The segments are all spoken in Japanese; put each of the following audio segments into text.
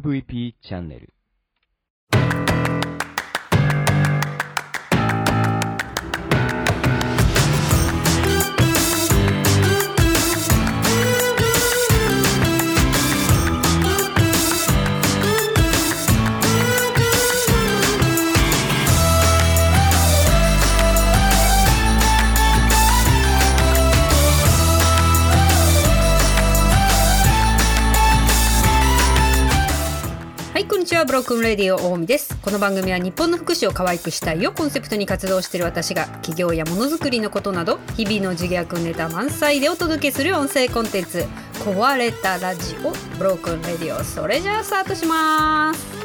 MVP チャンネル。こんにちは。 Broken Radio 大海です。この番組は日本の福祉を可愛くしたいをコンセプトに活動している私が企業やものづくりのことなど日々の自虐ネタ満載でお届けする音声コンテンツ壊れたラジオ Broken Radio それじゃあスタートします。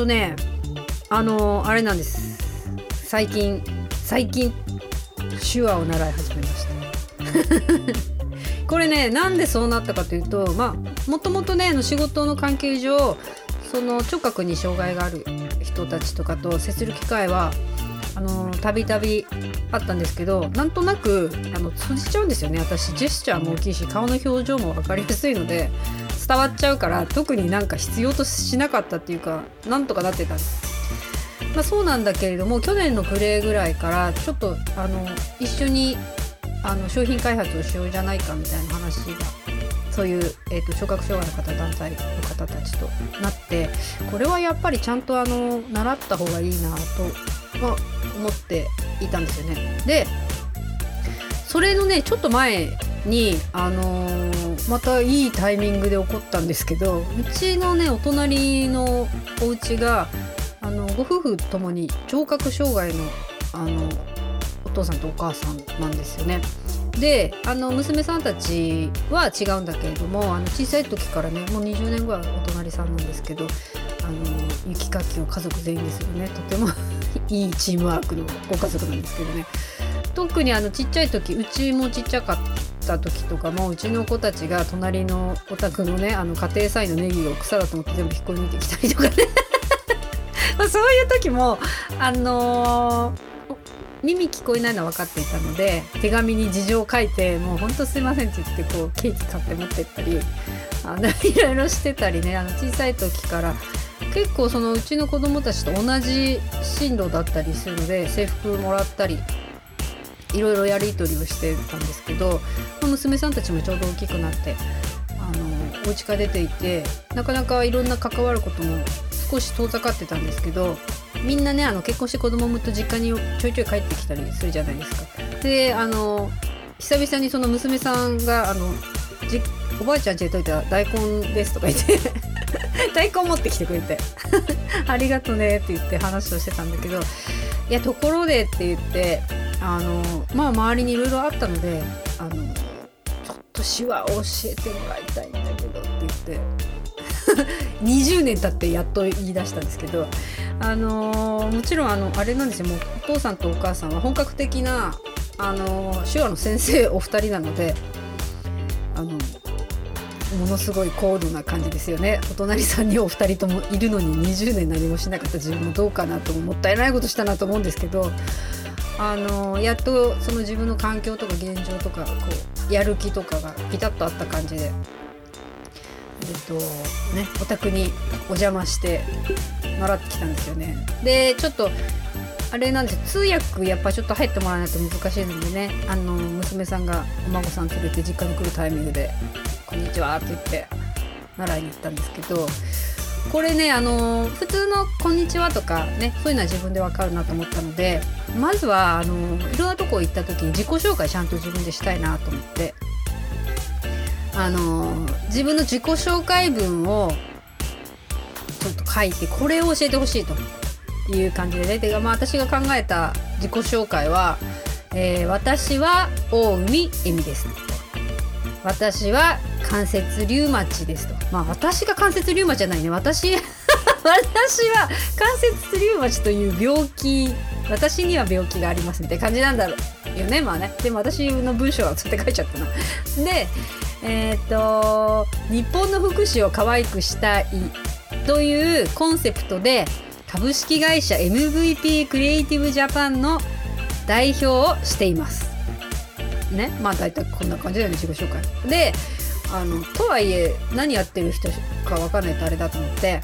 とね、あのーあれなんです。最近、最近、手話を習い始めました。これね、なんでそうなったかというと、まあ、もともとね、の仕事の関係上、その聴覚に障害がある人たちとかと接する機会は、あのたびたびあったんですけど、なんとなく、あの、通じちゃうんですよね。私、ジェスチャーも大きいし、顔の表情も分かりやすいので、伝わっちゃうから特になんか必要としなかったっていうかなんとかなってたんです、まあ、そうなんだけれども去年の暮れぐらいからちょっとあの一緒にあの商品開発をしようじゃないかみたいな話がそういう、えー、と聴覚障害の方団体の方たちとなってこれはやっぱりちゃんとあの習った方がいいなとは思っていたんですよね。でそれのねちょっと前にあのーまたいいタイミングで起こったんですけどうちのねお隣のお家があのご夫婦ともに聴覚障害のあのお父さんとお母さんなんですよね。であの娘さんたちは違うんだけれどもあの小さい時からねもう20年ぐらいお隣さんなんですけどあの雪かきを家族全員ですよねとても いいチームワークのご家族なんですけどね特にあのちっちゃい時うちもちっちゃかった時とかもうちの子たちが隣のお宅のねあの家庭菜のネギを草だと思って全部引っこ抜いてきたりとかね。まそういう時もあのー耳聞こえないのは分かっていたので手紙に事情を書いてもうほんとすいませんって言ってこうケーキ買って持ってったりあの いろいろしてたりねあの小さい時から結構そのうちの子供たちと同じ進路だったりするので制服もらったりいろいろやり取りをしてたんですけど娘さんたちもちょうど大きくなってあのお家から出ていてなかなかいろんな関わることも少し遠ざかってたんですけどみんなねあの結婚して子供を産むと実家にちょいちょい帰ってきたりするじゃないですか。であの久々にその娘さんがあのじおばあちゃんちでといた大根ですとか言って 大根持ってきてくれて ありがとねって言って話をしてたんだけどいやところでって言ってあのまあ周りにいろいろあったのであのちょっと手話を教えてもらいたいんだけどって言って 20年経ってやっと言い出したんですけどあのもちろんあのあれなんですよ。もうお父さんとお母さんは本格的なあの手話の先生お二人なのであのものすごい高度な感じですよね。お隣さんにお二人ともいるのに20年何もしなかった自分もどうかなともったいないことしたなと思うんですけどあのやっとその自分の環境とか現状とかこうやる気とかがピタッとあった感じで。えっとね、お宅にお邪魔して習ってきたんですよね。でちょっとあれなんですよ通訳やっぱちょっと入ってもらわないと難しいのでねあの娘さんがお孫さん連れて実家に来るタイミングで「こんにちは」って言って習いに行ったんですけどこれねあの普通の「こんにちは」とかねそういうのは自分でわかるなと思ったのでまずはあのいろんなとこ行った時に自己紹介ちゃんと自分でしたいなと思って。あの自分の自己紹介文をちょっと書いてこれを教えてほしいという感じでね。で、まあ、私が考えた自己紹介は、えー私は大海恵美です私は関節リウマチですと。まあ私が関節リウマチじゃないね。私 私は関節リウマチという病気私には病気がありますみたいな感じなんだろうよね。まあね。でも私の文章はそうやって書いちゃったな。でえっ、と日本の福祉を可愛くしたいというコンセプトで株式会社 MVP クリエイティブジャパンの代表をしています。ね。まあ大体こんな感じだよね。自己紹介。であのとはいえ何やってる人か分かんないとあれだと思って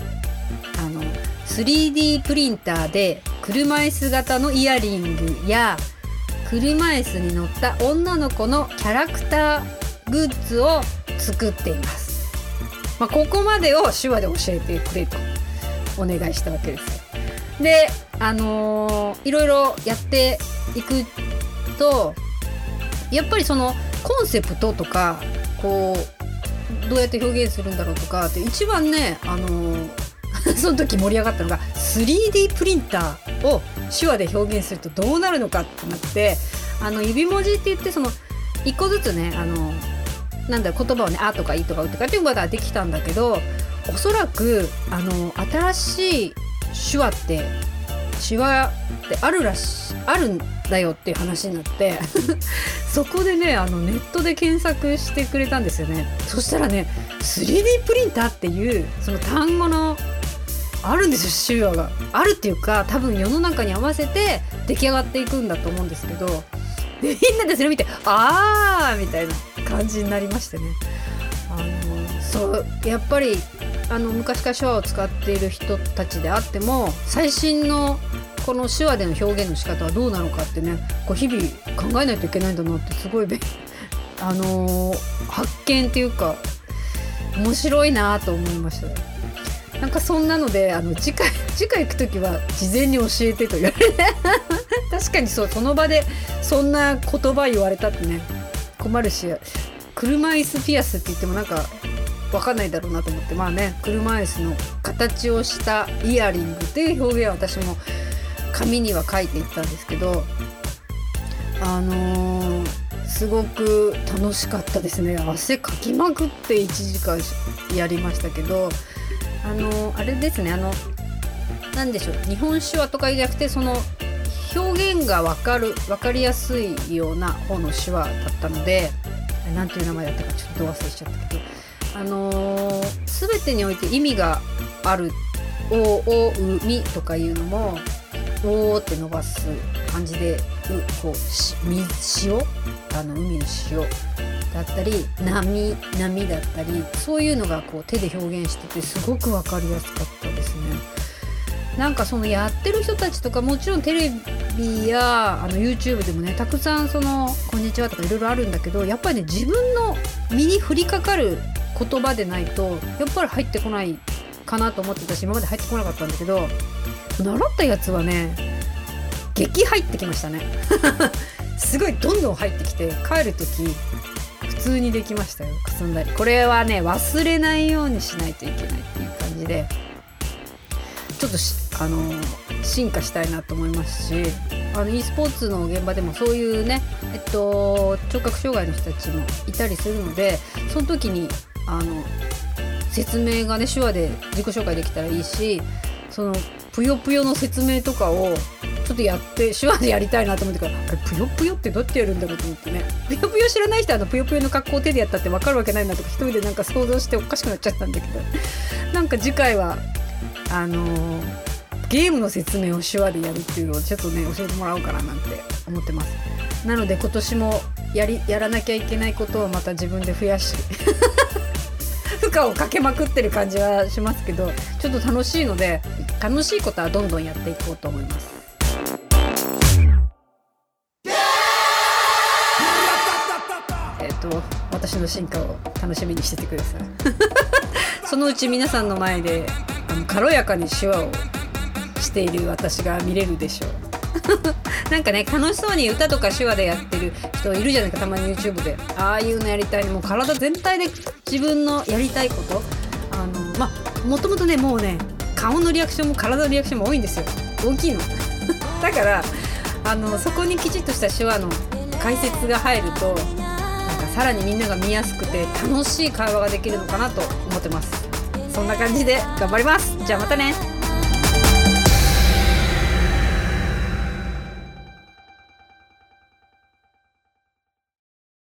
あの 3D プリンターで車椅子型のイヤリングや車椅子に乗った女の子のキャラクターグッズを作っています。まあ、ここまでを手話で教えてくれとお願いしたわけです。で、あのーいろいろやっていくとやっぱりそのコンセプトとかこうどうやって表現するんだろうとかって一番ね、あのー その時盛り上がったのが 3D プリンターを手話で表現するとどうなるのかってなってあの指文字って言ってその一個ずつねあのなんだろ言葉をね「あ」とか「い」とか「う」とかっていうことができたんだけどおそらくあの新しい手話って手話ってあるらしあるんだよっていう話になって そこでねあのネットで検索してくれたんですよね。そしたらね 3D プリンターっていうその単語のあるんですよ手話が。あるっていうか多分世の中に合わせて出来上がっていくんだと思うんですけどみんなでそれ見てあーみたいな感じになりましてね。あのそうやっぱりあの昔から手話を使っている人たちであっても最新のこの手話での表現の仕方はどうなのかってねこう日々考えないといけないんだなってすごい あのー発見っていうか面白いなと思いましたね。なんかそんなのであの次回 次回行く時は事前に教えてと言われて 確かにそうその場でそんな言葉言われたってね困るし車椅子ピアスって言ってもなんかわかんないだろうなと思ってまあね車椅子の形をしたイヤリングっていう表現は私も紙には書いていったんですけどあのーすごく楽しかったですね。汗かきまくって1時間やりましたけどあのあれですねあのなんでしょう日本手話とかじゃなくてその表現が分かる分かりやすいような方の手話だったので何ていう名前だったかちょっと忘れちゃったけどあのー全てにおいて意味がある「おおうみ」とかいうのも「おー」って伸ばす感じでうこうし潮あの海の潮だったり波波だったりそういうのがこう手で表現しててすごく分かりやすかったですね。なんかそのやってる人たちとかもちろんテレビやあの YouTube でもねたくさんその「こんにちは」とかいろいろあるんだけどやっぱりね自分の身に降りかかる言葉でないとやっぱり入ってこないかなと思ってたし今まで入ってこなかったんだけど習ったやつはね激入ってきましたね。すごいどんどん入ってきて帰る時普通にできましたよくすんだりこれはね忘れないようにしないといけないっていう感じでちょっとあの進化したいなと思いますしあの e スポーツの現場でもそういうね、えっと、聴覚障害の人たちもいたりするのでその時にあの説明がね手話で自己紹介できたらいいしそのぷよぷよの説明とかをちょっとやって手話でやりたいなと思ってからあれぷよぷよってどうやってやるんだろうと思ってね。ぷよぷよ知らない人はあのぷよぷよの格好を手でやったって分かるわけないなとか一人でなんか想像しておかしくなっちゃったんだけど。なんか次回はあのーゲームの説明を手話でやるっていうのをちょっとね教えてもらおうかななんて思ってます。なので今年もやりやらなきゃいけないことをまた自分で増やし負荷をかけまくってる感じはしますけどちょっと楽しいので楽しいことはどんどんやっていこうと思います。えっと私の進化を楽しみにしててください。そのうち皆さんの前であの軽やかに手話をしている私が見れるでしょう。なんかね楽しそうに歌とか手話でやってる人いるじゃないか。たまに YouTube で。ああいうのやりたい。もう体全体で自分のやりたいこと。あのまあもともとねもうね顔のリアクションも体のリアクションも多いんですよ。大きいの。だからあのそこにきちっとした手話の解説が入るとなんかさらにみんなが見やすくて楽しい会話ができるのかなと思ってます。そんな感じで頑張ります。じゃあまたね。